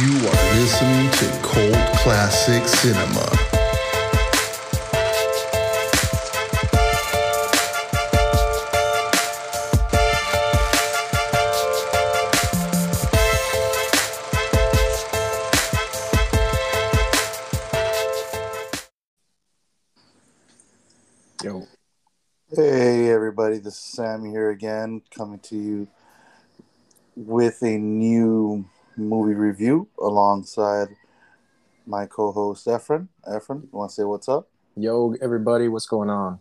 You are listening to Cult Classic Cinema. Yo, Hey everybody, this is Sam here again, coming to you with a new movie review alongside my co-host Efren. Efren, you want to say what's up? yo, everybody, what's going on?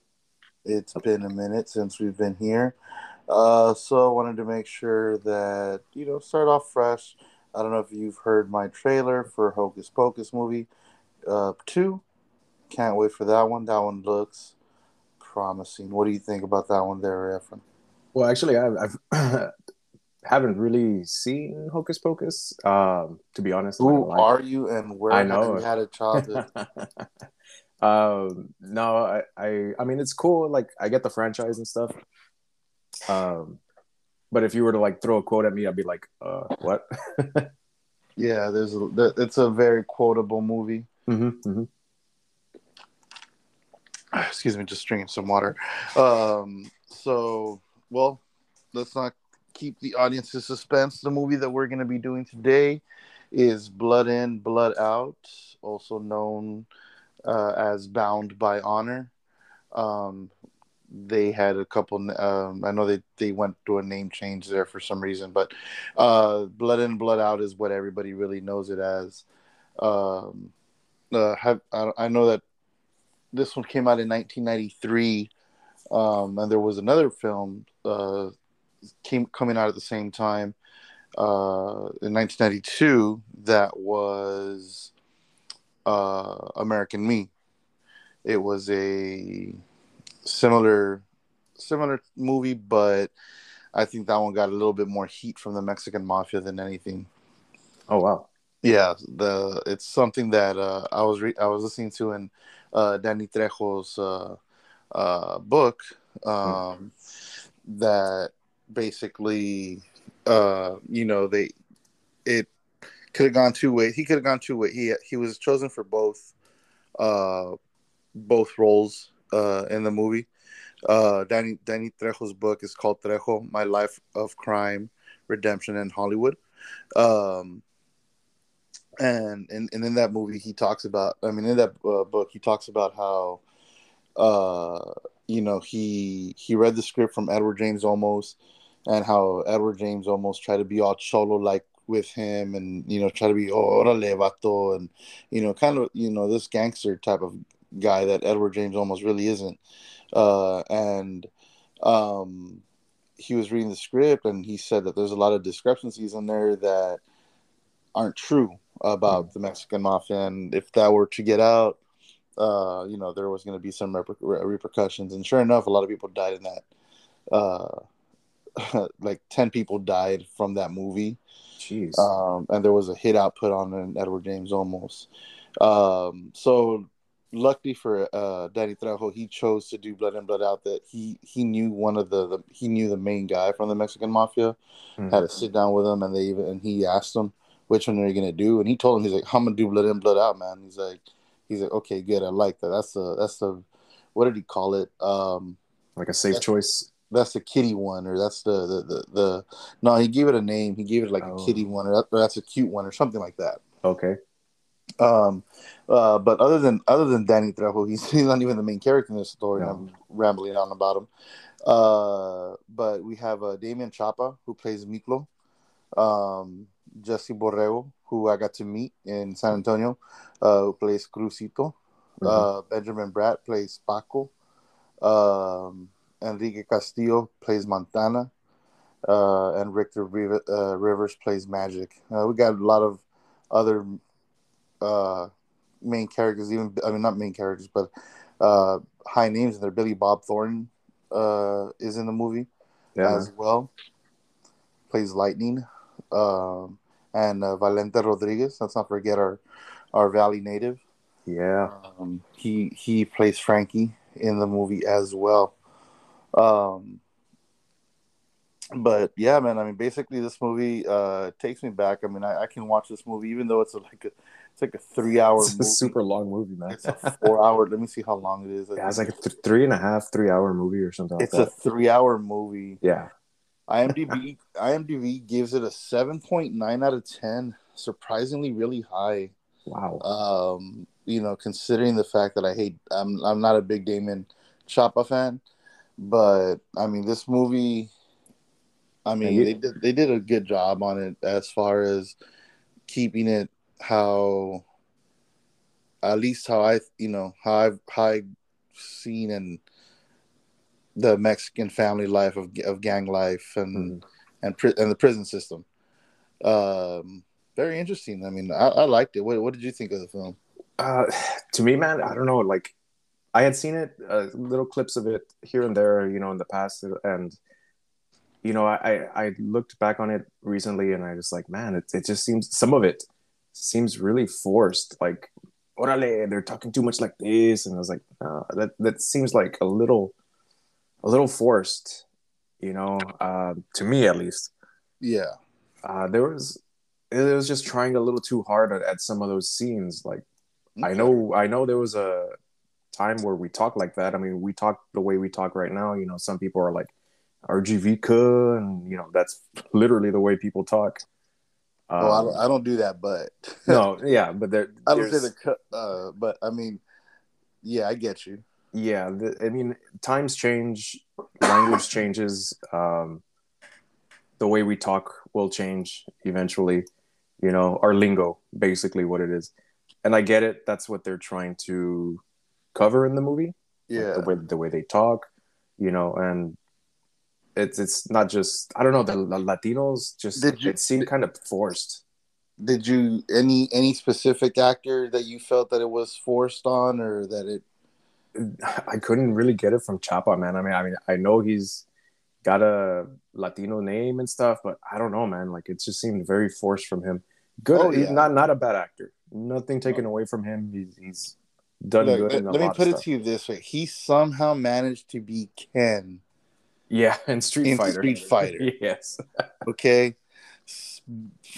It's been a minute since we've been here, uh, so I wanted to make sure that you know start off fresh. I don't know if you've heard my trailer for Hocus Pocus movie uh, two. Can't wait for that one. That one looks promising. What do you think about that one, there, Efren? Well, actually, I've, I've haven't really seen Hocus Pocus. Um, to be honest, Who are you and where I have know. you had a childhood? um, no, I, I, I mean, it's cool. Like, I get the franchise and stuff. Um, but if you were to like throw a quote at me, I'd be like, uh, what? yeah, there's a, there- it's a very quotable movie. mm-hmm, mm-hmm. Excuse me, just drinking some water. Um, so, well, let's not keep the audience in suspense. The movie that we're going to be doing today is Blood In, Blood Out, also known uh, as Bound by Honor. Um, they had a couple. Um, I know they they went through a name change there for some reason, but uh, Blood In, Blood Out is what everybody really knows it as. Um, uh, have, I, I know that this one came out in 1993, um, and there was another film uh, came coming out at the same time uh, in 1992 that was uh, American Me. It was a similar similar movie, but I think that one got a little bit more heat from the Mexican mafia than anything. Oh wow. Yeah, the it's something that uh, I was re- I was listening to in uh, Danny Trejo's uh, uh, book um, that basically uh, you know they it could have gone two ways. He could have gone two ways. He he was chosen for both uh, both roles uh, in the movie. Uh, Danny Danny Trejo's book is called Trejo: My Life of Crime, Redemption, in Hollywood. Um, and, and and in that movie he talks about i mean in that uh, book he talks about how uh you know he he read the script from edward james olmos and how edward james olmos tried to be all cholo like with him and you know try to be oh orale vato and you know kind of you know this gangster type of guy that edward james olmos really isn't uh and um he was reading the script and he said that there's a lot of discrepancies in there that aren't true about the Mexican mafia, and if that were to get out, uh, you know, there was going to be some reper- repercussions. And sure enough, a lot of people died in that. Uh, like ten people died from that movie, Jeez. um, and there was a hit out put on an Edward James Olmos. Um, so luckily for uh, Danny Trejo, he chose to do Blood and Blood Out. That he he knew one of the, the he knew the main guy from the Mexican mafia. Mhm. Had to sit down with him, and they even and he asked him which one are you gonna do, and he told him he's like I'm gonna do Blood In Blood Out, man. He's like he's like okay, good, I like that. That's the that's the what did he call it? Um, like a safe choice. That's the kitty one, or that's the the the, the no, he gave it a name. He gave it like Oh. a kitty one, or, that, or that's a cute one, or something like that. Okay. Um, uh, but other than other than Danny Trejo, he's, he's not even the main character in this story. and No. I'm rambling on about him. Uh, but we have uh, Damian Chapa who plays Miklo, um, Jesse Borrego who I got to meet in San Antonio, uh, who plays Crucito. Mhm. Uh, Benjamin Bratt plays Paco. Um, Enrique Castillo plays Montana. Uh, and Victor Riv- uh, Rivers plays Magic. Uh, we got a lot of other uh, main characters, even I mean not main characters, but uh, high names in there. Billy Bob Thornton uh, is in the movie yeah. as well. Plays Lightning, um, and uh, Valente Rodriguez. Let's not forget our our Valley native. Yeah. Um, he he plays Frankie in the movie as well. Um, but yeah, man. I mean, basically, this movie uh takes me back. I mean, I, I can watch this movie even though it's a, like a it's like a three hour It's a movie. super long movie, man. It's a four hour. Let me see how long it is. yeah, it's like a th- three and a half, three hour movie or something. it's like a three hour movie. yeah. IMDb IMDb gives it a seven point nine out of ten. Surprisingly, really high. Wow. Um, you know, considering the fact that I hate, I'm I'm not a big Damian Chapa fan, but I mean, this movie. I mean, you- they did they did a good job on it as far as keeping it how, at least how I you know how I've how I've seen and the Mexican family life of of gang life and Mhm. and pri- and the prison system. Um, very interesting. I mean, I, I liked it. What what did you think of the film? Uh, to me, man, I don't know. Like, I had seen it, uh, little clips of it here and there, you know, in the past, and you know, I I looked back on it recently, and I just like, man, it it just seems some of it seems really forced. Like, orale, they're talking too much like this, and I was like, that that seems like a little a little forced, you know, uh, to me at least. Yeah, Uh, there was it was just trying a little too hard at, at some of those scenes, like. I know I know there was a time where we talk like that. I mean, we talk the way we talk right now. You know, some people are like RGV and you know that's literally the way people talk. Um, Well, I don't, I don't do that, but no, yeah, but there, I don't say the. Uh, but I mean, yeah, I get you. yeah. The, I mean, times change, language changes. Um, the way we talk will change eventually. You know, our lingo, basically, what it is. And I get it. That's what they're trying to cover in the movie. Yeah, the way the way they talk, you know, and it's it's not just I don't know the, the Latinos just you- it seemed kind of forced. did you any any specific actor that you felt that it was forced on, or that it? I couldn't really get it from Chapa, man. I mean, I mean, I know he's got a Latino name and stuff, but I don't know, man. Like it just seemed very forced from him. Good, Oh, yeah. not not a bad actor. Nothing taken away from him. He's he's done Look, good. let let me put it to you this way: he somehow managed to be Ken Yeah, and Street in Fighter. Street Fighter. yes. okay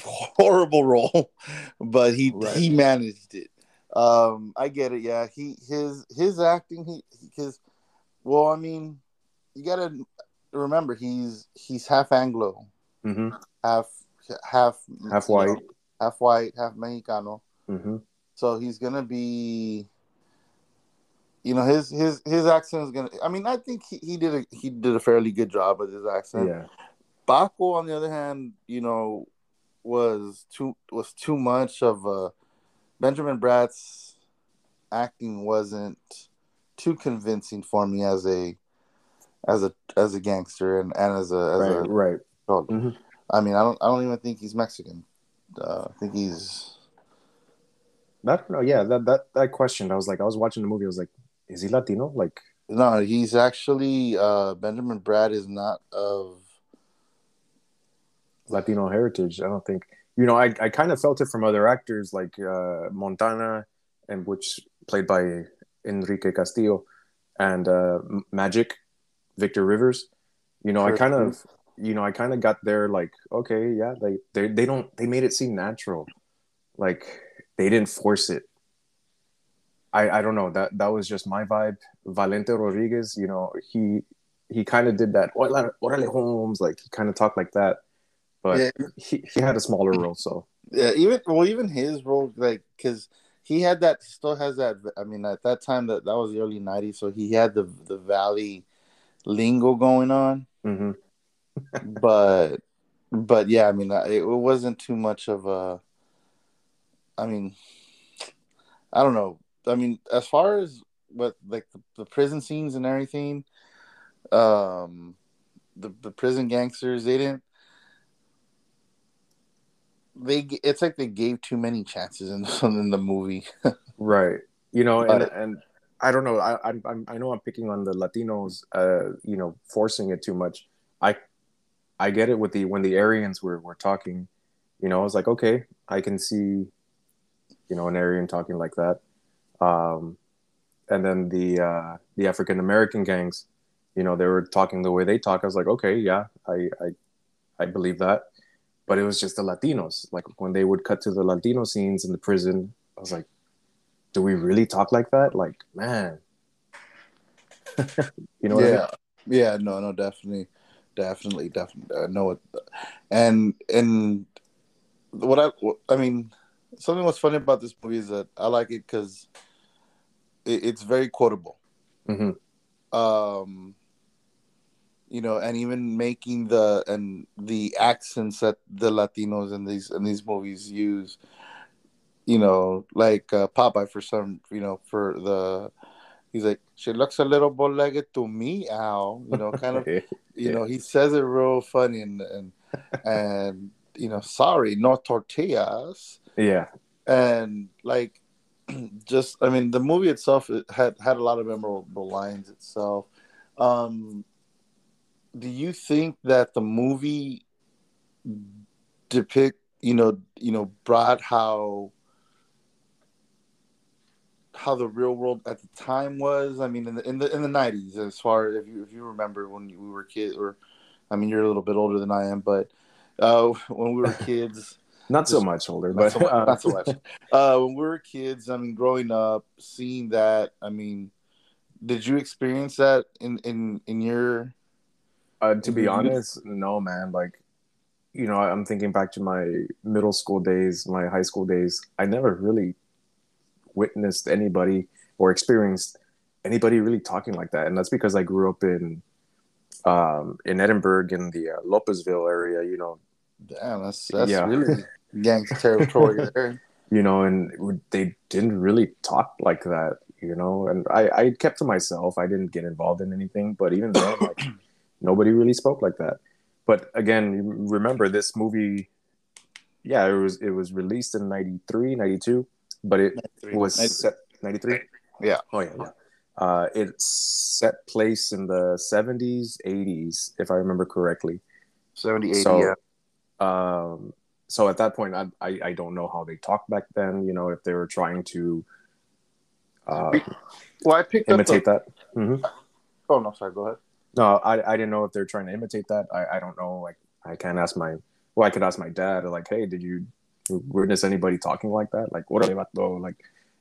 horrible role but he Right. he managed it um i get it yeah he his his acting he because well i mean you gotta remember he's he's half anglo hmm half half Half you know, white. half white half mexicano hmm so he's gonna be you know his his his accent is gonna i mean i think he, he did a he did a fairly good job with his accent Yeah. Paco, on the other hand, you know, was too was too much of a Benjamin Bratt's acting wasn't too convincing for me as a as a as a gangster and, and as a as Right. a Right. Mhm. I mean I don't I don't even think he's Mexican. Uh, I think he's I don't know. Yeah, that that that question. I was like, I was watching the movie. I was like, is he Latino? Like, no he's actually uh, Benjamin Bratt is not of Latino heritage. I don't think. You know, I I kind of felt it from other actors like uh, Montana, and which played by Enrique Castillo, and uh, Magic, Victor Rivers. You know, I kind of, you know, I kind of got there. Like, okay, yeah, they they they don't they made it seem natural, like they didn't force it. I I don't know that that was just my vibe. Valente Rodriguez, you know, he he kind of did that. Orale, Holmes, like he kind of talked like that, but yeah, he, he had a smaller role, so Yeah, even well, even his role, like, because he had that, still has that. I mean, at that time, that that was the early '90s, so he had the the Valley lingo going on. hmm But, but yeah, I mean, it, it wasn't too much of a. I mean, I don't know. I mean, as far as what like the, the prison scenes and everything, um, the the prison gangsters, they didn't they it's like they gave too many chances in in the movie. right. You know, and and I don't know. I I'm, I'm I know I'm picking on the Latinos, uh, you know, forcing it too much. I I get it with the when the Aryans were were talking. You know, I was like, okay, I can see, you know, an Aryan talking like that. Um, and then the uh, the African American gangs, you know, they were talking the way they talk. I was like, okay, yeah, I, I I believe that. But it was just the Latinos. Like when they would cut to the Latino scenes in the prison, I was like, do we really talk like that? Like, man. you know what I mean? yeah, yeah, no, no, definitely, definitely, definitely. I know it, and and what I, I mean, something what's funny about this movie is that I like it because it, it's very quotable. hmm Um, you know, and even making the and the accents that the Latinos in these in these movies use. You know, like uh, Popeye for some, you know, for the. He's like, she looks a little bow-legged to me, Al. You know, kind of you know he says it real funny and and and you know sorry no tortillas yeah. and like just i mean the movie itself it had had a lot of memorable lines itself. Um do you think that the movie depict you know you know brought how how the real world at the time was? I mean in the in the in the 90s as far if you if you remember when we were kids or i mean you're a little bit older than i am but uh when we were kids Not so much older, but not so much. Uh, when we were kids, I mean, growing up, seeing that, I mean, did you experience that in in in your? Uh, to be honest, no, man. Like, you know, I'm thinking back to my middle school days, my high school days. I never really witnessed anybody or experienced anybody really talking like that, and that's because I grew up in um, in Edinburg in the uh, Lopezville area. You know, Damn, that's that's Yeah. really gang territory there. you know, and they didn't really talk like that. You know, and I I kept to myself. I didn't get involved in anything, but even then, like nobody really spoke like that. But again, remember this movie? Yeah, it was it was released in 93, 92, but it was set 93. Yeah. Oh yeah, yeah. Uh, it set place in the 70s, 80s, if I remember correctly. 70, 80, so, yeah. Um, so at that point, I, I I don't know how they talked back then. You know, if they were trying to uh, Well, I picked imitate up. that. hmm oh no, sorry. Go ahead. No, I, I didn't know if they're trying to imitate that. I, I don't know. Like I can't ask my well, I could ask my dad. Like, hey, did you witness anybody talking like that? Like, what are they about? Though, like,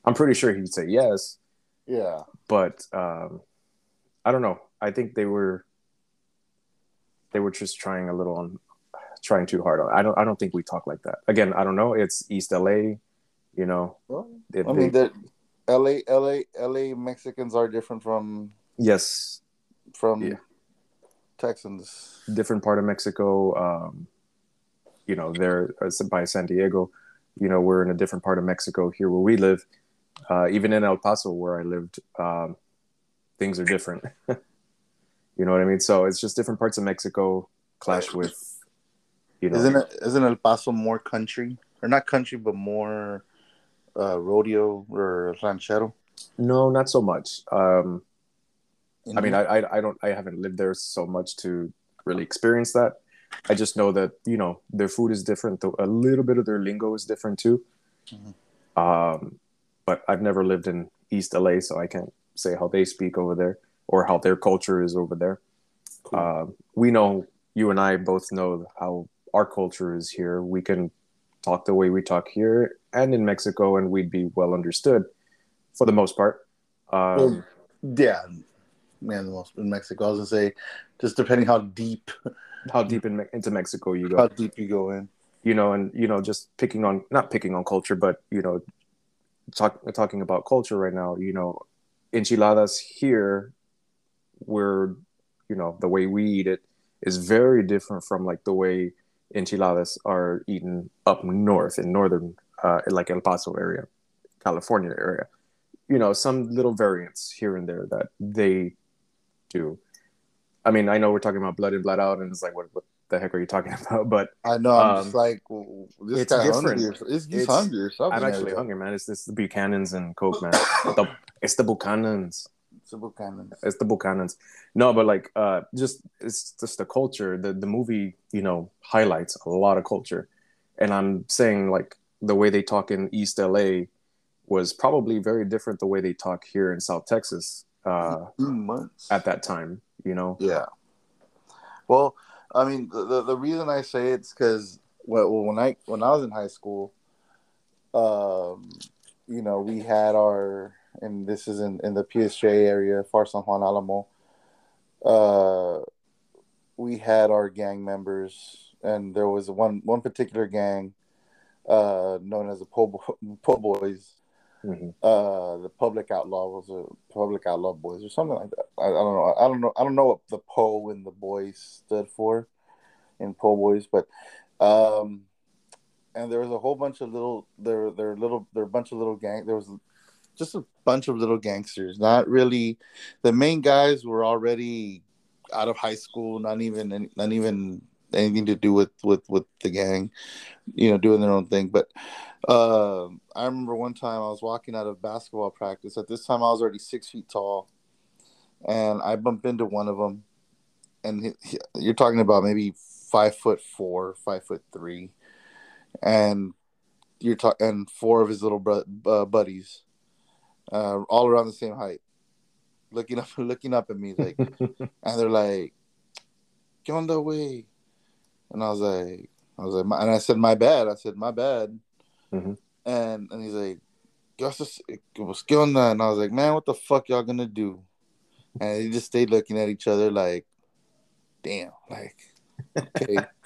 I'm pretty sure he'd say yes, Yeah. but um, I don't know. I think they were they were just trying a little on trying too hard. I don't I don't think we talk like that. Again, I don't know. It's East LA, you know. Well, They- I mean, they- the L.A. L.A. L.A. Mexicans are different from yes, from Yeah. Texans. different part of Mexico. Um, you know, they're by San Diego. You know, we're in a different part of Mexico here where we live. Uh, even in El Paso, where I lived, um, things are different. you know what I mean? So it's just different parts of Mexico clash with, you know, Isn't it? Isn't El Paso more country or not country, but more uh, rodeo or ranchero? no, not so much. Um, You I mean. I, I I don't I haven't lived there so much to really experience that. I just know that you know their food is different. though A little bit of their lingo is different too. Mhm. Um, but I've never lived in East LA, so I can't say how they speak over there or how their culture is over there. Cool. Um, we know you and I both know how our culture is here. We can talk the way we talk here and in Mexico, and we'd be well understood for the most part. Um, Well, yeah, man, the most in Mexico. I was gonna say, just depending how deep, how deep in, into Mexico you go. how deep you go in. you know, and you know, just picking on not picking on culture, but you know, talk, talking about culture right now. You know, enchiladas here, where you know the way we eat it is very different from like the way enchiladas are eaten up north in northern, uh, like El Paso area, California area. You know, some little variants here and there that they do. I mean, I know we're talking about blood in, blood out, and it's like, what, what the heck are you talking about? But I know. I'm Um, just like, well, this it's guy different. hungry. or- he's It's- hungry or something. I'm actually hungry, man. It's this the Buchanans and Coke, man. the, it's the Buchanans. Book canon. It's the Buchanans. No, but like, uh, just it's just the culture. The the movie, you know, highlights a lot of culture, and I'm saying like the way they talk in East LA was probably very different the way they talk here in South Texas uh, at that time. You know, Yeah. Well, I mean, the, the, the reason I say it's because well, when I when I was in high school, um, you know, we had our and this is in, in the PSJ area, Pharr San Juan Alamo. Uh, we had our gang members, and there was one one particular gang, uh, known as the Po, po Boys. hmm Uh, the Public Outlaw was a Public Outlaw Boys or something like that. I, I don't know. I don't know. I don't know what the Po and the Boys stood for in Po Boys, but um, and there was a whole bunch of little there there little there a bunch of little gang there was just a bunch of little gangsters. Not really the main guys were already out of high school not even not even anything to do with with with the gang you know doing their own thing. But uh, i remember one time i was walking out of basketball practice. At this time i was already six feet tall and i bumped into one of them and he, he- you're talking about maybe five foot four five foot three and you're talking and four of his little bro- uh, buddies, uh, all around the same height, looking up, looking up at me like, and they're like, "¿Qué onda, way?" And I was like, I was like, my, and I said, "My bad." I said, "My bad," Mhm. and and he's like, "¿Qué haces- ¿Qué onda?" And I was like, "Man, what the fuck y'all gonna do?" And they just stayed looking at each other like, "Damn, like, okay."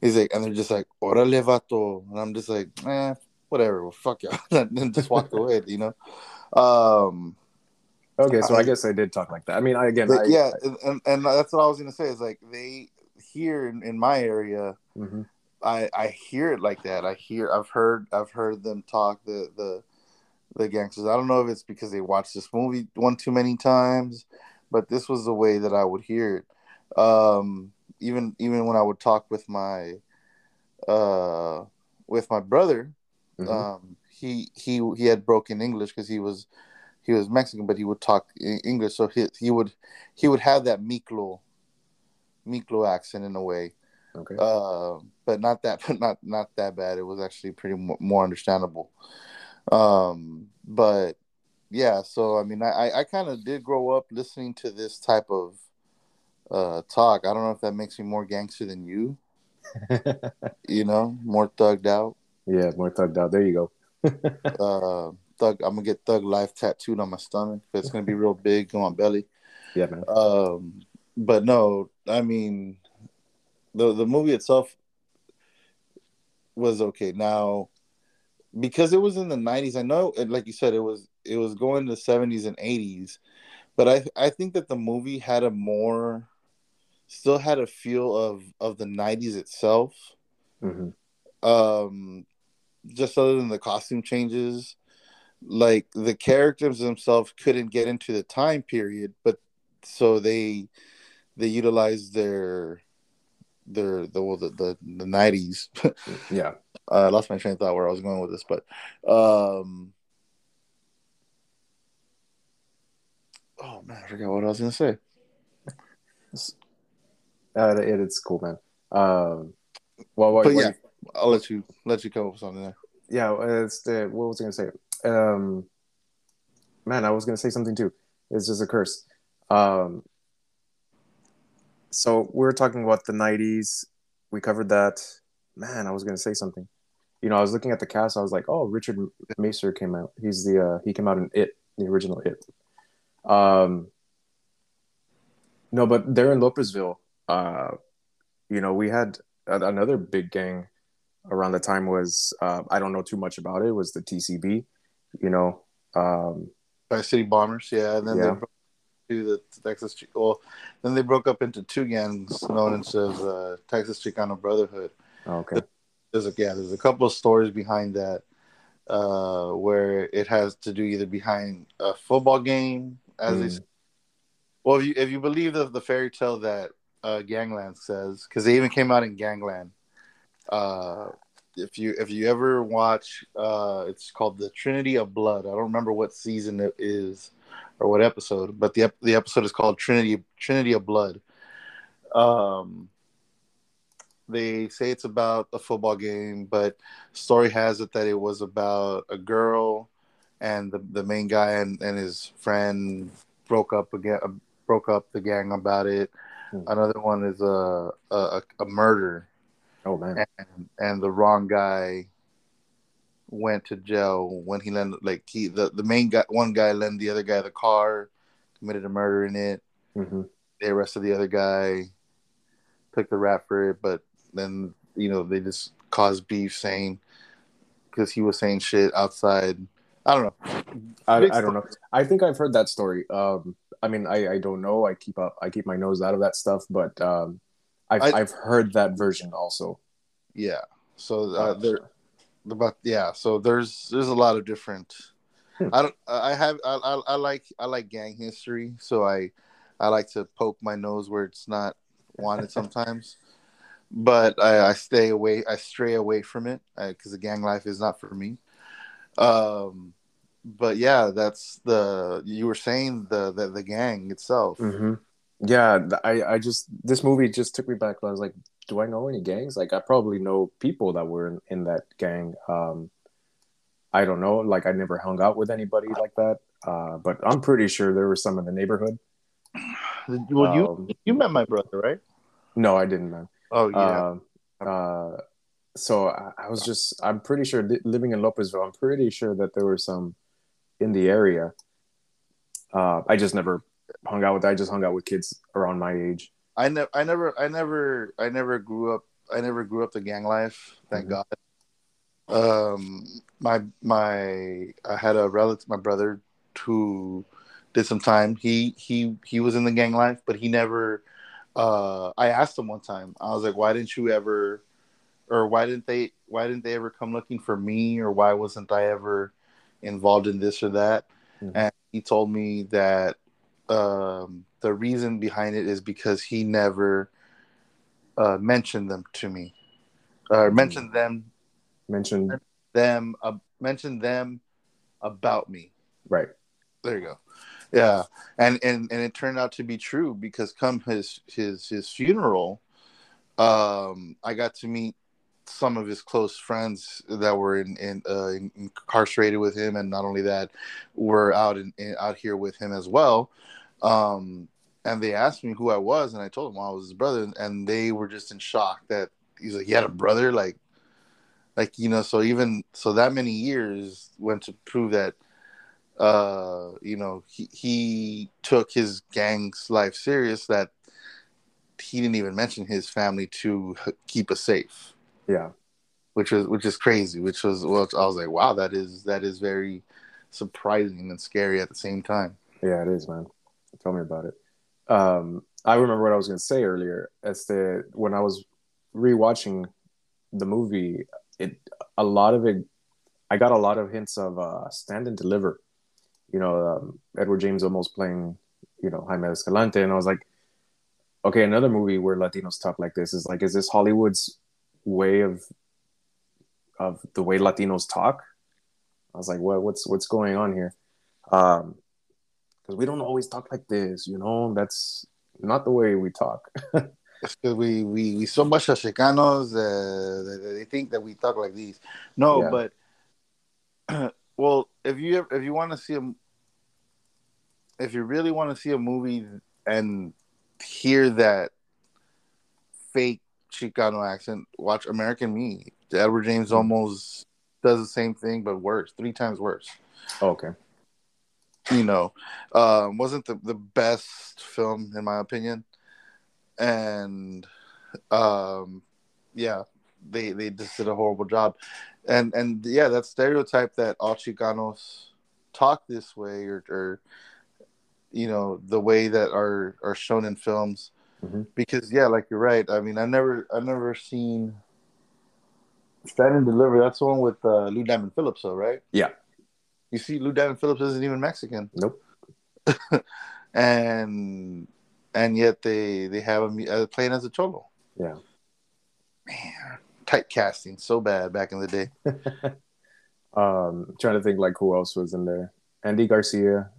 He's like, and they're just like, "Orale, vato," and I'm just like, "Eh, whatever, well, fuck y'all," and then just walked away, you know. Um, okay, so I, I- guess I did talk like that. I mean, I again, I, yeah, and, and and that's what I was gonna say is like they here in, in my area, mhm. I I hear it like that. I hear, I've heard, I've heard them talk the the the gangsters. I don't know if it's because they watched this movie one too many times, but this was the way that I would hear it. Um, even even when I would talk with my uh with my brother, Mhm. um, he he he had broken English because he was he was Mexican, but he would talk English, so he he would he would have that Miklo Miklo accent in a way, okay. uh, but not that but not not that bad. It was actually pretty mo- more understandable. Um, but yeah, so I mean, I I kind of did grow up listening to this type of uh talk. I don't know if that makes me more gangster than you. You know, more thugged out. yeah, more thugged out. There you go. uh thug i'm gonna get thug life tattooed on my stomach. It's gonna be real big on my belly. Yeah, man. um but no i mean the the movie itself was okay. Now because it was in the 90s i know like you said it was it was going to the 70s and 80s but i i think that the movie had a more still had a feel of of the 90s itself. Hmm um just other than the costume changes like the characters themselves couldn't get into the time period but so they they utilized their their the well, the, the, 90s Yeah. uh, i lost my train of thought where i was going with this but um oh man i forgot what i was gonna say Uh, it, it's cool, man. Um, well, what- yeah i'll let you let you come up with something there yeah. It's the what was I gonna say? Um, man, I was gonna say something too. It's just a curse. Um, so we were talking about the '90s. We covered that. Man, I was gonna say something. You know, I was looking at the cast. I was like, oh, Richard Masur came out. He's the uh, he came out in It, the original It. Um, no, but there in Lopezville, uh, you know, we had another big gang around the time was uh, I don't know too much about it. Was the TCB, you know? Um, Tri-City bombers yeah and then Yeah. they broke to the texas well then they broke up into two gangs known as uh, texas chicano brotherhood okay, there's a yeah there's a couple of stories behind that uh where it has to do either behind a football game as they Mm. well if you if you believe the, the fairy tale that uh gangland says because they even came out in gangland uh if you if you ever watch uh it's called the trinity of blood. I don't remember what season it is or what episode but the ep- the episode is called trinity trinity of blood. Um they say it's about a football game but story has it that it was about a girl and the, the main guy and, and his friend broke up again broke up the gang about it. Hmm. Another one is a a, a murder, Oh man. and and the wrong guy went to jail when he lent like he the, the main guy one guy lent the other guy the car, committed a murder in it. hmm They arrested the other guy, took the rap for it, but then you know they just caused beef saying because he was saying shit outside. I don't know. I, I don't know. I think I've heard that story. Um, I mean, I, I don't know. I keep up. I keep my nose out of that stuff, but um, I've I- I've heard that version also. Yeah. So uh, there, about yeah. So there's there's a lot of different. Hmm. I don't. I have. I, I I like I like gang history. So I I like to poke my nose where it's not wanted sometimes. But I, I stay away. I stray away from it because the gang life is not for me. Um, but yeah, that's the you were saying the the, the gang itself. hmm Yeah, I I just this movie just took me back. I was like, do I know any gangs? Like, I probably know people that were in, in that gang. Um, I don't know. Like, I never hung out with anybody like that. Uh, but I'm pretty sure there were some in the neighborhood. Well, you Um, you met my brother, right? No, I didn't, man. Oh yeah. Uh, uh, so I, I was just, I'm pretty sure li- living in Lopezville, I'm pretty sure that there were some in the area. Uh, I just never hung out with, I just hung out with kids around my age. I never, I never, I never, I never grew up. I never grew up the gang life. Thank Mhm. God. Um, my my, I had a relative, my brother, who did some time. He he he was in the gang life, but he never. Uh, I asked him one time. I was like, "Why didn't you ever, or why didn't they? Why didn't they ever come looking for me, or why wasn't I ever involved in this or that?" Mhm. And he told me that um, the reason behind it is because he never uh, mentioned them to me, or mentioned them Mentioned, them uh, mentioned them about me. right. There you go. Yeah, and and and it turned out to be true because come his his his funeral, um, I got to meet some of his close friends that were in, in uh, incarcerated with him, and not only that, were out in, in out here with him as well. Um, and they asked me who I was, and I told them well, I was his brother, and they were just in shock that he's like, he had a brother?" Like, like you know, so even so, that many years went to prove that uh you know he, he took his gang's life serious that he didn't even mention his family to keep us safe Yeah. which was which is crazy which was well i was like wow that is that is very surprising and scary at the same time Yeah, it is, man. Tell me about it. Um, I remember what I was going to say earlier. As the when I was rewatching the movie, it a lot of it, I got a lot of hints of uh, Stand and Deliver. You know, um, Edward James Olmos playing, you know, Jaime Escalante, and I was like, okay, another movie where Latinos talk like this is like, is this Hollywood's way of of the way Latinos talk? I was like, what, what's what's going on here? Um, because we don't always talk like this, you know. That's not the way we talk. we we we so much as Chicanos uh, they think that we talk like these no Yeah. but well if you if you want to see a if you really want to see a movie and hear that fake Chicano accent, watch American Me. Edward James Hmm. Olmos does the same thing, but worse, three times worse. Oh, okay. You know, um, wasn't the, the best film in my opinion, and um, yeah, they they just did a horrible job, and and yeah, that stereotype that all Chicanos talk this way or, or you know the way that are are shown in films Mhm. because yeah like you're right i mean i never i never seen stand and deliver that's the one with uh, lou diamond phillips though right Yeah. you see lou diamond phillips isn't even mexican Nope. and and yet they they have him uh, playing as a cholo Yeah. man typecasting so bad back in the day Um, trying to think like who else was in there. Andy Garcia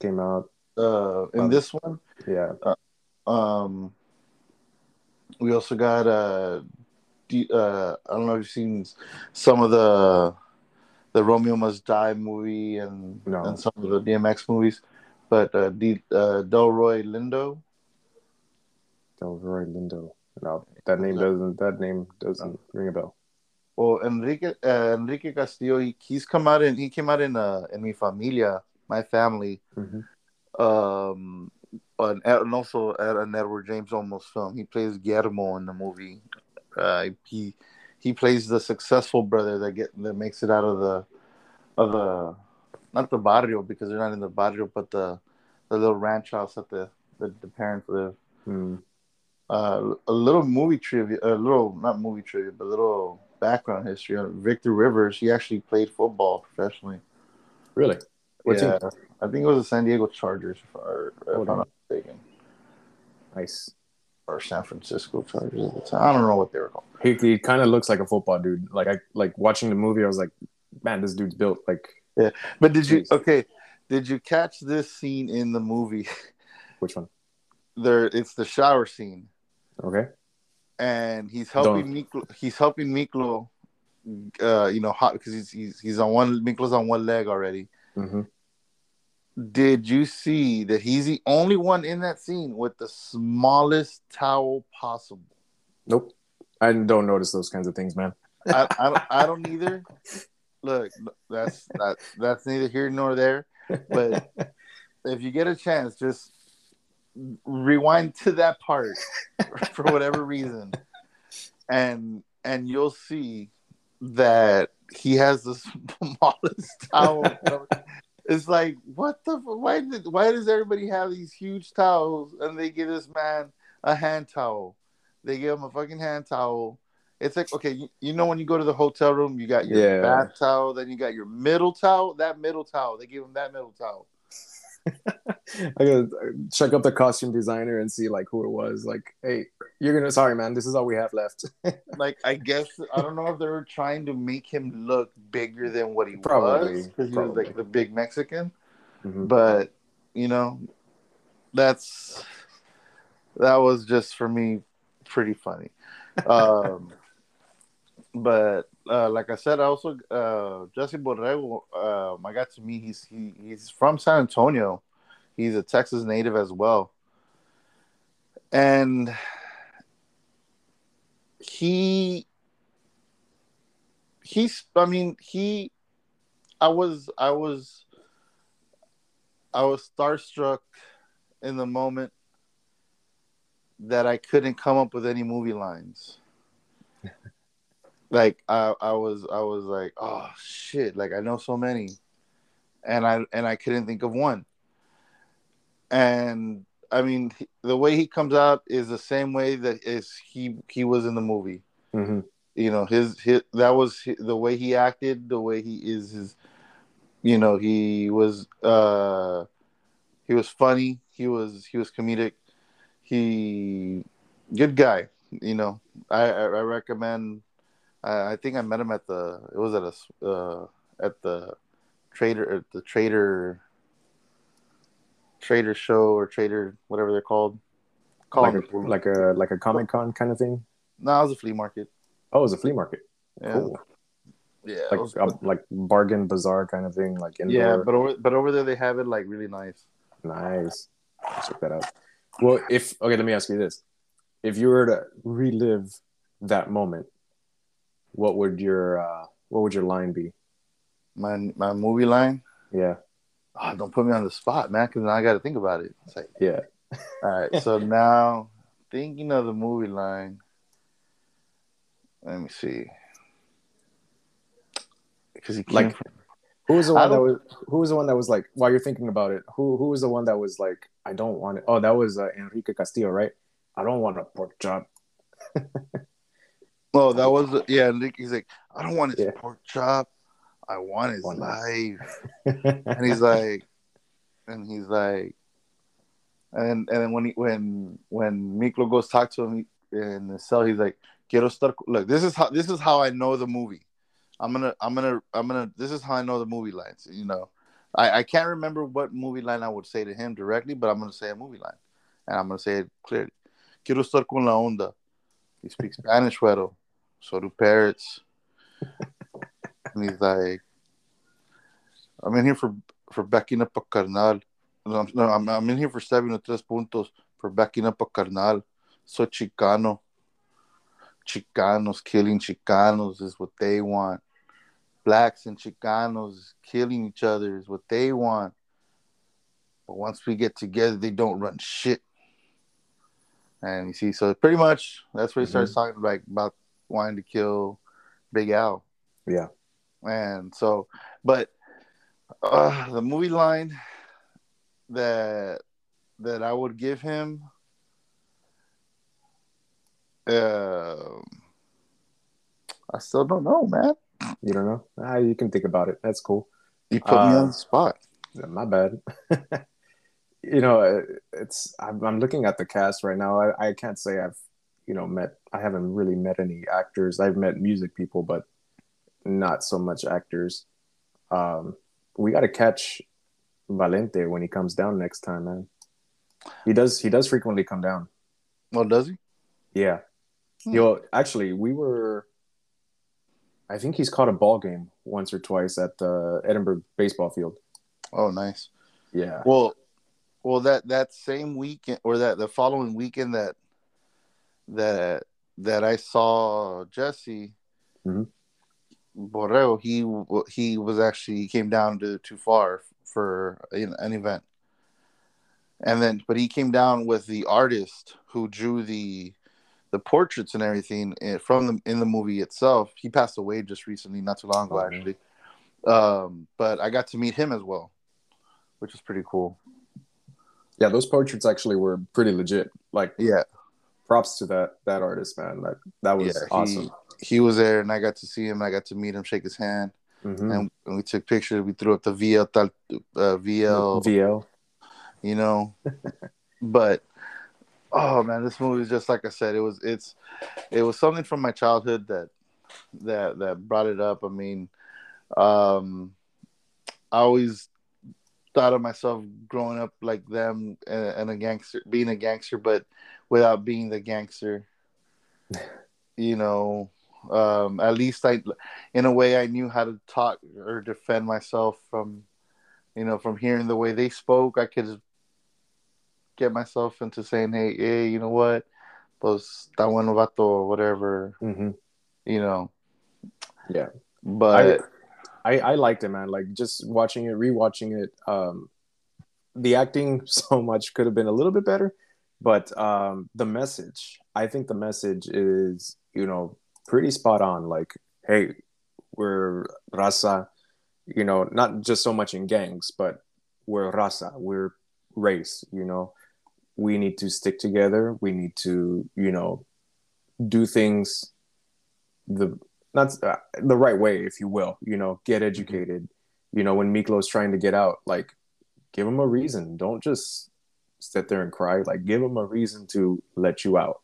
came out. uh in Um, this one Yeah. Um, we also got uh, D, uh, I don't know if you've seen some of the the Romeo Must Die movie and No. and some of the DMX movies, but uh, D, uh, Delroy Lindo, Delroy Lindo. No, that name doesn't. That name doesn't ring a bell. Well, Enrique uh, Enrique Castillo, he, he's come out in he came out in uh in mi familia, my family, Mhm. um, and, and also at an Edward James Olmos film. He plays Guillermo in the movie. Uh, he he plays the successful brother that get that makes it out of the of the not the barrio because they're not in the barrio, but the the little ranch house that the the, the parents live. Hmm. Uh, a little movie trivia, a little not movie trivia, but a little background history on Victor Rivers. He actually played football professionally. Really? What yeah, team? I think it was the San Diego Chargers, if, I, if I'm not mistaken, Nice. or San Francisco Chargers at the time. I don't know what they were called. He, he kind of looks like a football dude. Like I like watching the movie. I was like, man, this dude's built like. Yeah, But did you okay? Did you catch this scene in the movie? Which one? There, it's the shower scene, Okay. and he's helping Miklo. He's helping Miklo. Uh, you know, hot because he's, he's he's on one. Miklo's on one leg already. hmm Did you see that he's the only one in that scene with the smallest towel possible? Nope. I don't notice those kinds of things, man. I, I, don't, I don't either. Look, that's that, that's neither here nor there. But if you get a chance, just rewind to that part for whatever reason, and and you'll see that he has the smallest towel. It's like what the why did why does everybody have these huge towels and they give this man a hand towel? They give him a fucking hand towel. It's like okay, you, you know when you go to the hotel room, you got your Yeah. bath towel, then you got your middle towel. That middle towel, they give him that middle towel. I gotta check up the costume designer and see like who it was. Like, hey, you're gonna sorry, man. This is all we have left. Like I guess I don't know if they were trying to make him look bigger than what he Probably, was because he was like the big Mexican. Mhm. but you know that's that was just for me pretty funny um but uh like i said I also uh jesse borrego um i got to meet he's he, he's from san antonio he's a texas native as well and he he's i mean he i was i was I was starstruck in the moment that I couldn't come up with any movie lines. like I, I was I was like, oh shit, like I know so many. And I and I couldn't think of one. And I mean the way he comes out is the same way that is he he was in the movie. Mhm. You know, his, his that was hi- the way he acted, the way he is his you know he was uh he was funny he was he was comedic he good guy you know i i, I recommend I, I think i met him at the it was at a uh at the trader at the trader trader show or trader whatever they're called Call Like a, like a like a comic con kind of thing. no it was a flea market Oh, it was a flea market. yeah Cool. yeah Like was- a, like bargain bazaar kind of thing. Like indoor. yeah but over but over there they have it like really nice Nice. Check that out. Well, if okay, let me ask you this: If you were to relive that moment, what would your uh, what would your line be? my my movie line Yeah, oh, don't put me on the spot, man, because now I got to think about it. It's like, yeah. all right, so now thinking of the movie line. Let me see, because he came Like- from, Who was the one that was? Who was the one that was like? While you're thinking about it, who who was the one that was like? I don't want it. Oh, that was uh, Enrique Castillo, right? I don't want a pork chop. oh, that was yeah. and Nick- He's like, I don't want his Yeah. pork chop, I want his Want life, and he's like, and he's like, and and then when he when when Miklo goes talk to him in the cell, he's like, Quiero estar. Look, this is how this is how I know the movie. I'm gonna I'm gonna I'm gonna. This is how I know the movie lines. You know, I I can't remember what movie line I would say to him directly, but I'm gonna say a movie line, and I'm gonna say it clearly. Quiero estar con la onda. He speaks Spanish, güero. So do parrots. and he's like, I'm in here for for backing up a carnal. No, I'm, no, I'm, I'm in here for seven or tres puntos for backing up a carnal. so Chicano. Chicanos killing Chicanos is what they want. Blacks and Chicanos killing each other is what they want. But once we get together, they don't run shit. And you see, so pretty much that's where he starts Mm-hmm. talking like about wanting to kill Big Al. Yeah. And so, but uh, the movie line that that I would give him, um I still don't know, man. You don't know? Ah, you can think about it. That's cool. You put me Uh, on the spot. My bad. you know, it- it's I'm, I'm looking at the cast right now. I, I can't say I've you know met. I haven't really met any actors. I've met music people, but not so much actors. Um, we got to catch Valente when he comes down next time, man. He does. He does frequently come down. Well, does he? Yeah. Hmm. Yo, actually, we were. I think he's caught a ball game once or twice at the Edinburg baseball field. Oh, nice. Yeah. Well, well, that that same weekend or that the following weekend that that that I saw Jesse Mhm. Borrego, he he was actually he came down to too far for an, event, and then but he came down with the artist who drew the the portraits and everything eh, from the in the movie itself. He passed away just recently, not too long ago, actually. Um, but I got to meet him as well, which is pretty cool. Yeah, those portraits actually were pretty legit. Like Yeah, props to that that artist, man. That that was yeah, awesome. He, he was there, and I got to see him. I got to meet him, shake his hand, Mhm. and, and we took pictures. We threw up the VL, tal- uh, VL, VL. you know. but oh man, this movie is just like I said. It was it's it was something from my childhood that that that brought it up. I mean, um, I always thought of myself growing up like them and, and a gangster, being a gangster, but without being the gangster. you know, um, at least I, in a way, I knew how to talk or defend myself from, you know, from hearing the way they spoke. I could get myself into saying, "Hey, hey, you know what? Pues está bueno vato, or whatever." hmm You know. Yeah. But I I liked it, man. Like just watching it, rewatching it. Um, the acting so much could have been a little bit better, but um, the message. I think the message is you know pretty spot on. Like, hey, we're raza. You know, not just so much in gangs, but we're raza. We're race. You know, we need to stick together. We need to you know do things the not uh, the right way, if you will. You know, get educated. You know, when Miklo's trying to get out, like, give him a reason. Don't just sit there and cry. Like, give them a reason to let you out.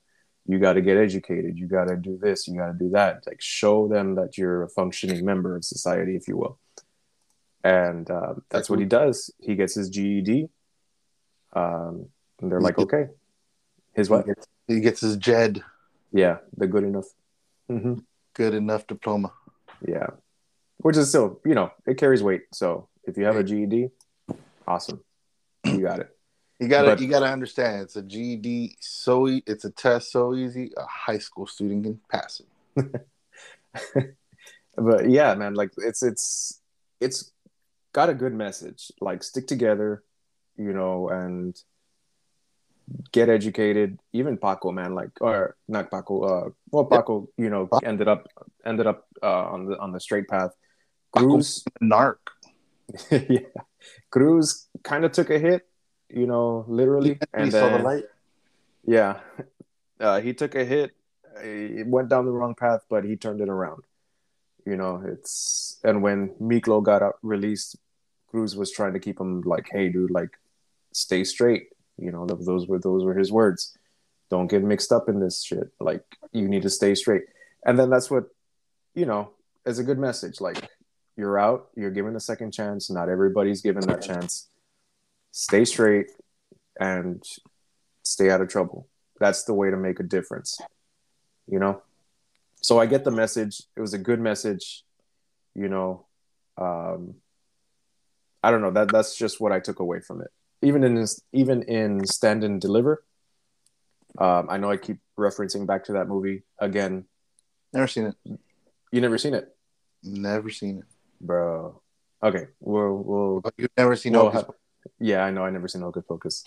You got to get educated. You got to do this. You got to do that. Like, show them that you're a functioning member of society, if you will. And uh, that's what he does. He gets his GED. Um, and they're like, okay, his what? he gets his JED, Yeah, the good enough. hmm good enough diploma. Yeah. Which is still, you know, it carries weight. So if you have a GED, awesome. You got it. You gotta But- you gotta understand it's a GED so e- it's a test so easy a high school student can pass it. But yeah, man, like it's it's it's got a good message. Like stick together, you know, and get educated. Even Paco, man, like or not Paco, uh well Paco, you know, ended up ended up uh on the on the straight path. Cruz Narc. yeah. Cruz kind of took a hit, you know, literally. He And saw the light. yeah, uh, he took a hit. It went down the wrong path, but he turned it around. You know, it's and when Miklo got out, released, Cruz was trying to keep him like, "Hey, dude, like, stay straight." You know, those were those were his words. Don't get mixed up in this shit. Like, you need to stay straight. And then that's what, you know, is a good message. Like, you're out. You're given a second chance. Not everybody's given that chance. Stay straight and stay out of trouble. That's the way to make a difference. You know? So I get the message. It was a good message. You know, um, I don't know. That that's just what I took away from it. Even in this, even in stand and deliver, Um, I know I keep referencing back to that movie again. Never seen it. You never seen it, Never seen it. bro? Okay, we'll we'll Oh, You've never seen Well, ha- yeah, I know. I never seen Hocus Pocus.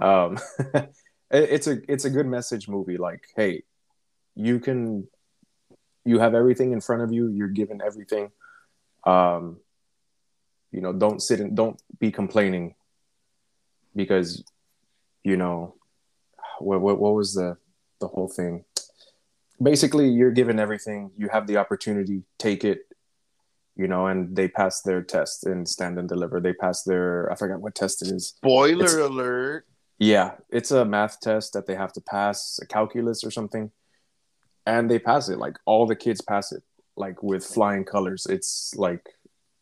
Um, it- it's a it's a good message movie. Like, hey, you can, you have everything in front of you. You're given everything. Um, you know, don't sit and don't be complaining because, you know, what what, what was the the whole thing? Basically, you're given everything. You have the opportunity. Take it you know, and they pass their test in stand and deliver. They pass their I forgot what test it is. Spoiler It's- alert. Yeah, it's a math test that they have to pass, a calculus or something, and they pass it. Like all the kids pass it, like with flying colors. It's like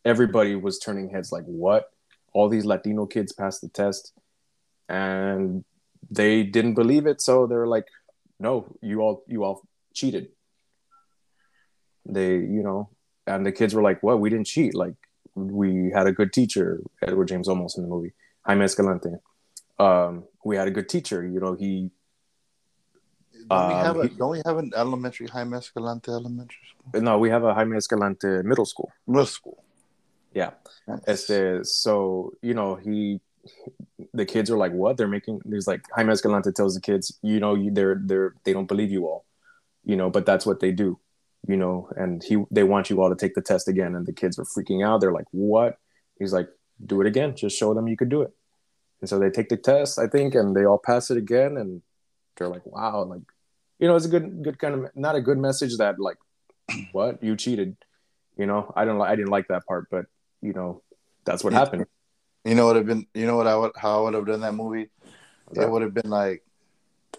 everybody was turning heads, like what? All these Latino kids passed the test, and they didn't believe it, so they were like, "No, you all, you all cheated." They, you know, and the kids were like, "What? We didn't cheat. Like we had a good teacher, Edward James Olmos in the movie, Jaime Escalante." um, we had a good teacher. You know, he Don't we Um, have a, he- don't we have an elementary Jaime Escalante elementary school? no, we have a Jaime Escalante middle school. Middle school. Yeah. Nice. Este, so you know, he, the kids are like, what? They're making. There's like Jaime Escalante tells the kids, you know, you they're they're they don't believe you all, you know, but that's what they do, you know, and he they want you all to take the test again, and the kids are freaking out. They're like, what? He's like, do it again. Just show them you could do it. And so they take the test, I think, and they all pass it again, and they're like, wow, like, you know, it's a good good kind of not a good message that like, what you cheated, you know. I don't I didn't like that part, but you know, that's what happened. You know what have been you know what I would how I would have done that movie? It would have been like,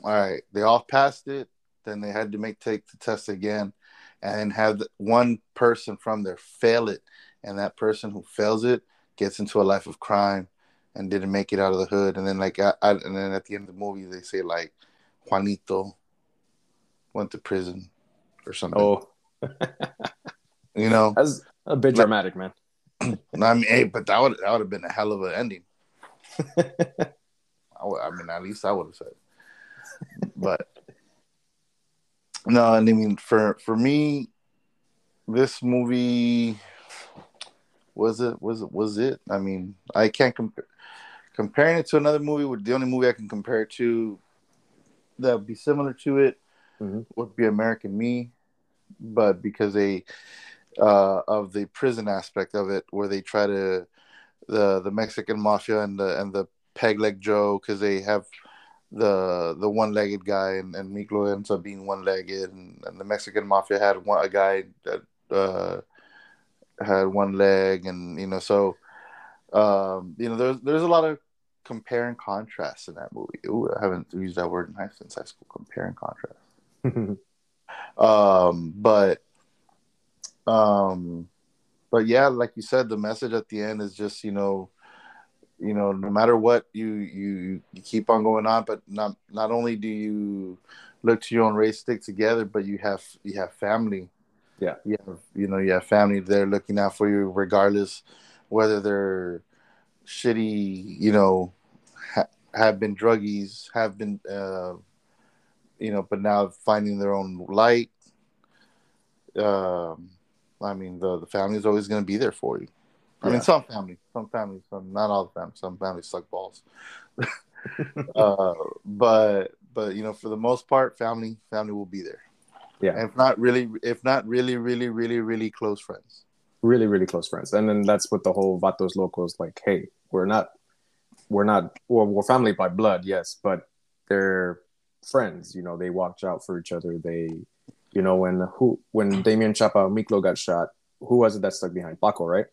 all right, they all passed it, then they had to make take the test again, and have one person from there fail it, and that person who fails it gets into a life of crime and didn't make it out of the hood, and then like I, I, and then at the end of the movie they say like Juanito went to prison or something. Oh, you know, that's a bit dramatic, man. I mean, hey, but that would that would have been a hell of an ending. I, would- I mean, at least I would have said. But no, and I mean, for for me, this movie was it was it was it. I mean, I can't compare comparing it to another movie. Would the only movie I can compare it to that would be similar to it Mhm. would be American Me, but because they uh, of the prison aspect of it, where they try to the the Mexican mafia and the and the peg leg Joe because they have the the one legged guy and, and Miklo ends up being one legged and, and the Mexican mafia had one a guy that uh, had one leg and you know so um, you know there's there's a lot of compare and contrast in that movie. Ooh, I haven't used that word in high since high school. Compare and contrast um but um but yeah like you said the message at the end is just you know you know no matter what you you you keep on going on but not not only do you look to your own race stick together but you have you have family Yeah. you have you know you have family there looking out for you regardless whether they're shitty you know ha- have been druggies have been uh you know, but now finding their own light. Um, I mean, the the family is always going to be there for you. I mean, some families, some families, some not all the families. Some families suck balls. uh, but but you know, for the most part, family family will be there. Yeah. And if not really, if not really, really, really, really close friends. really, really close friends. And then that's what the whole Vatos Locos like, hey, we're not, we're not, well, we're family by blood, yes, but they're friends. You know, they watch out for each other. They, you know, when who, when Damian Chapa Miklo got shot, who was it that stuck behind? Paco, right?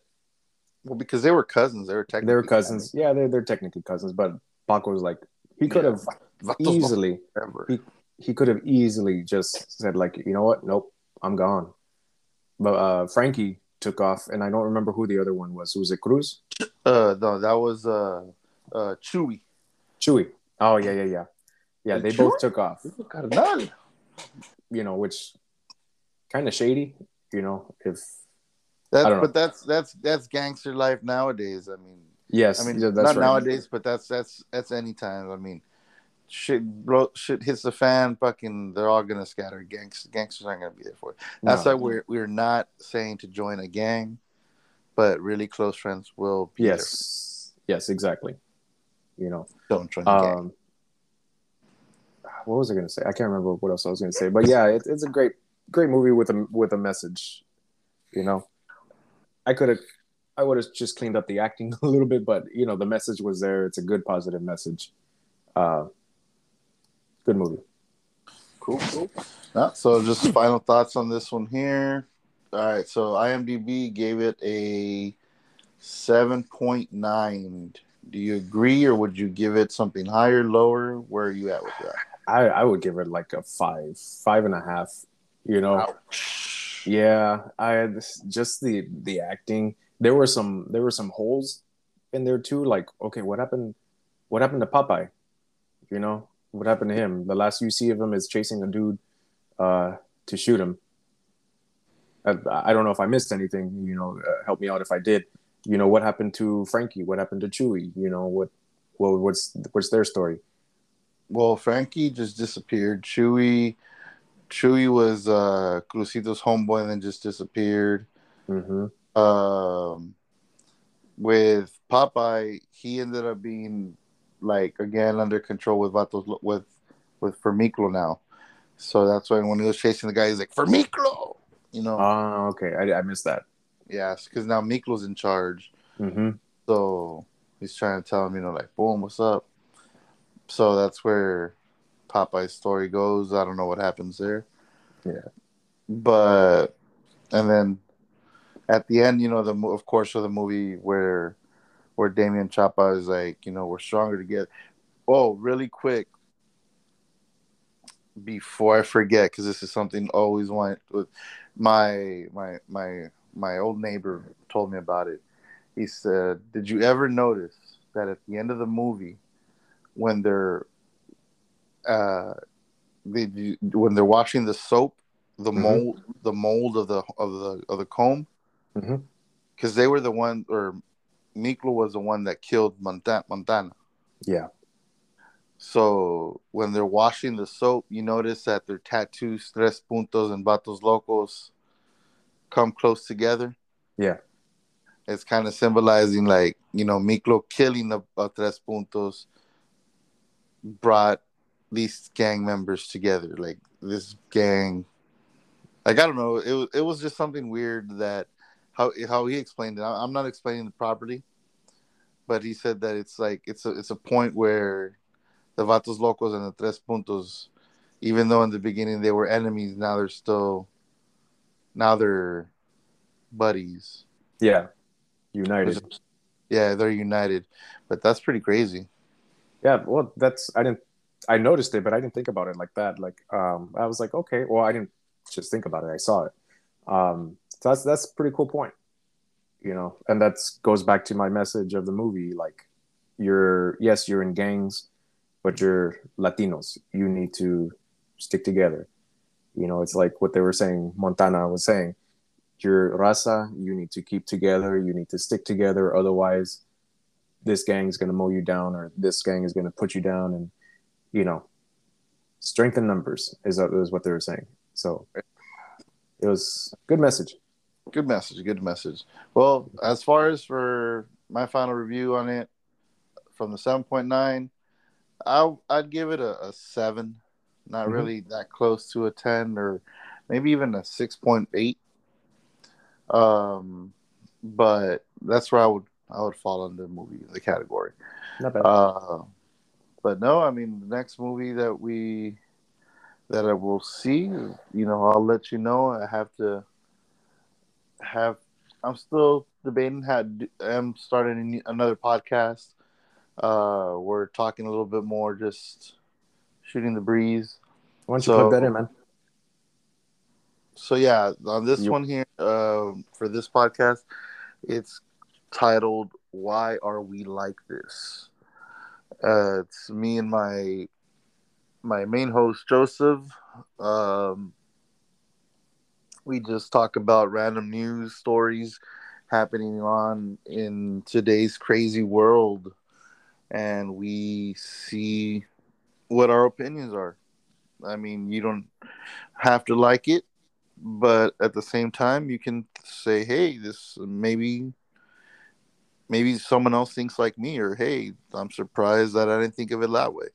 Well, because they were cousins, they were technically They were cousins. Yeah, they're, they're technically cousins, but Paco was like, he could have family. easily, he, he could have easily just said like, you know what? Nope, I'm gone. But uh, Frankie took off, and I don't remember who the other one was. Who was it Cruz? Uh, no, that was uh, uh, Chewy. Chewy. Oh yeah, yeah, yeah, yeah. They both took off. You know, which kind of shady. You know, if That's I don't know. but that's that's that's gangster life nowadays. I mean, yes, I mean, yeah, not right. nowadays, but that's that's that's any time. I mean, shit bro shit hits the fan, fucking they're all gonna scatter. Gangs gangsters aren't gonna be there for it. That's No. why we're we're not saying to join a gang, but really close friends will be yes, yes, exactly. You know. Don't join um, what was I gonna say? I can't remember what else I was gonna say, but yeah, it, it's a great, great movie with a with a message. You know, I could have, I would have just cleaned up the acting a little bit, but you know, the message was there. It's a good, positive message. Uh, good movie. Cool, cool. Yeah, so just final thoughts on this one here. All right, so IMDb gave it a 7.9. Do you agree or would you give it something higher, lower? Where are you at with that? I I would give it like a five, five and a half. You know, Ouch. Yeah, I just the the acting. There were some there were some holes in there too. Like, okay, what happened? What happened to Popeye? You know, what happened to him? The last you see of him is chasing a dude uh, to shoot him. I, I don't know if I missed anything. You know, uh, help me out if I did. You know, what happened to Frankie? What happened to Chewie? You know, what? Well, what's what's their story? Well, Frankie just disappeared. Chewy, Chewy was uh, Crucito's homeboy and then just disappeared. hmm um, with Popeye, he ended up being like again under control with Vatos with with for Miklo now. So that's why when he was chasing the guy, he's like for Miklo, you know. Oh, okay. I, I missed that. yes, because now Miklo's in charge, hmm so he's trying to tell him, you know, like boom, what's up. So that's where Popeye's story goes. I don't know what happens there. Yeah. but and then at the end, you know, the of course of the movie where where Damian Chapa is like, you know, we're stronger together. Oh, really quick before I forget, because this is something I always want. With my my my my old neighbor told me about it. He said, "Did you ever notice that at the end of the movie, when they're uh, they, when they're washing the soap, the Mhm. mold the mold of the of the of the comb, because they were the one or Miklo was the one that killed Montana. Montana. Yeah. So when they're washing the soap, you notice that their tattoos, tres puntos and batos locos, come close together. Yeah. It's kind of symbolizing like you know Miklo killing the uh, tres puntos brought these gang members together. Like this gang, like I don't know, it was it was just something weird that how how he explained it. I'm not explaining it properly, but he said that it's like it's a it's a point where the Vatos Locos and the Tres Puntos, even though in the beginning they were enemies, now they're still now they're buddies. Yeah. United. Yeah, they're united. But that's pretty crazy. Yeah, well, that's I didn't I noticed it, but I didn't think about it like that. Like, um, I was like, okay, well, I didn't just think about it; I saw it. Um, so that's that's a pretty cool point, you know, and that goes back to my message of the movie. Like, you're yes, you're in gangs, but you're Latinos. You need to stick together. You know, it's like what they were saying. Montana was saying, your raza, you need to keep together. You need to stick together. Otherwise, this gang is going to mow you down or this gang is going to put you down and you know strength in numbers is, is what they were saying so it was a good message Good message. Good message. Well, as far as for my final review on it, from the seven point nine, I I'd give it a, a seven. Not Mhm. really that close to a ten, or maybe even a six point eight. Um, but that's where I would I would fall under the movie the category. not bad Uh, but no, I mean the next movie that we that I will see, you know, I'll let you know. I have to have. I'm still debating how. to I'm starting another podcast. Uh, we're talking a little bit more, just shooting the breeze. why don't you so- put that in man So yeah, on this You- one here, um, for this podcast, it's titled "Why Are We Like This." Uh, it's me and my my main host Joseph. Um, we just talk about random news stories happening on in today's crazy world, and we see what our opinions are. I mean, you don't have to like it, but at the same time, you can say, "Hey, this maybe." Maybe someone else thinks like me, or hey, I'm surprised that I didn't think of it that way.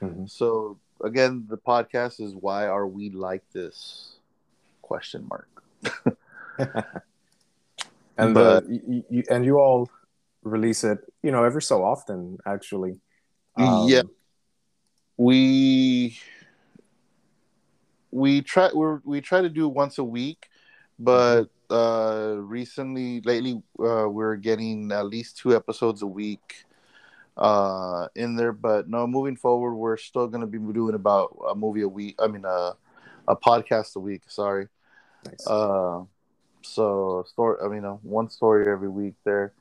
Mhm. So again, the podcast is why are we like this? Question mark. and But- the you, you, and you all release it, you know, every so often, actually. Um, Yeah. We we try we we try to do once a week, but uh recently lately uh we're getting at least two episodes a week uh in there but no moving forward we're still going to be doing about a movie a week i mean uh, a podcast a week sorry Nice. Uh, so story. I mean, uh, one story every week there.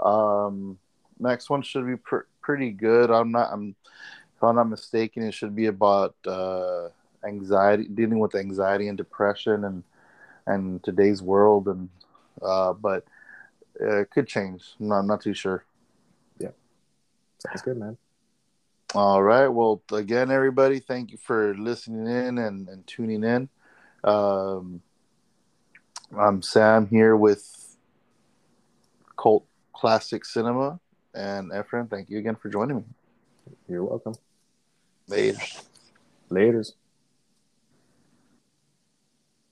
Um, next one should be pr- pretty good. I'm not. I'm. If I'm not mistaken, it should be about uh, anxiety, dealing with anxiety and depression, and and today's world, and uh, but uh, it could change. No, I'm not too sure. Yeah. Sounds good, man. All right. Well, again, everybody, thank you for listening in and, and tuning in. Um, I'm Sam here with Cult Classic Cinema and Efren. Thank you again for joining me. You're welcome. Later. Laters.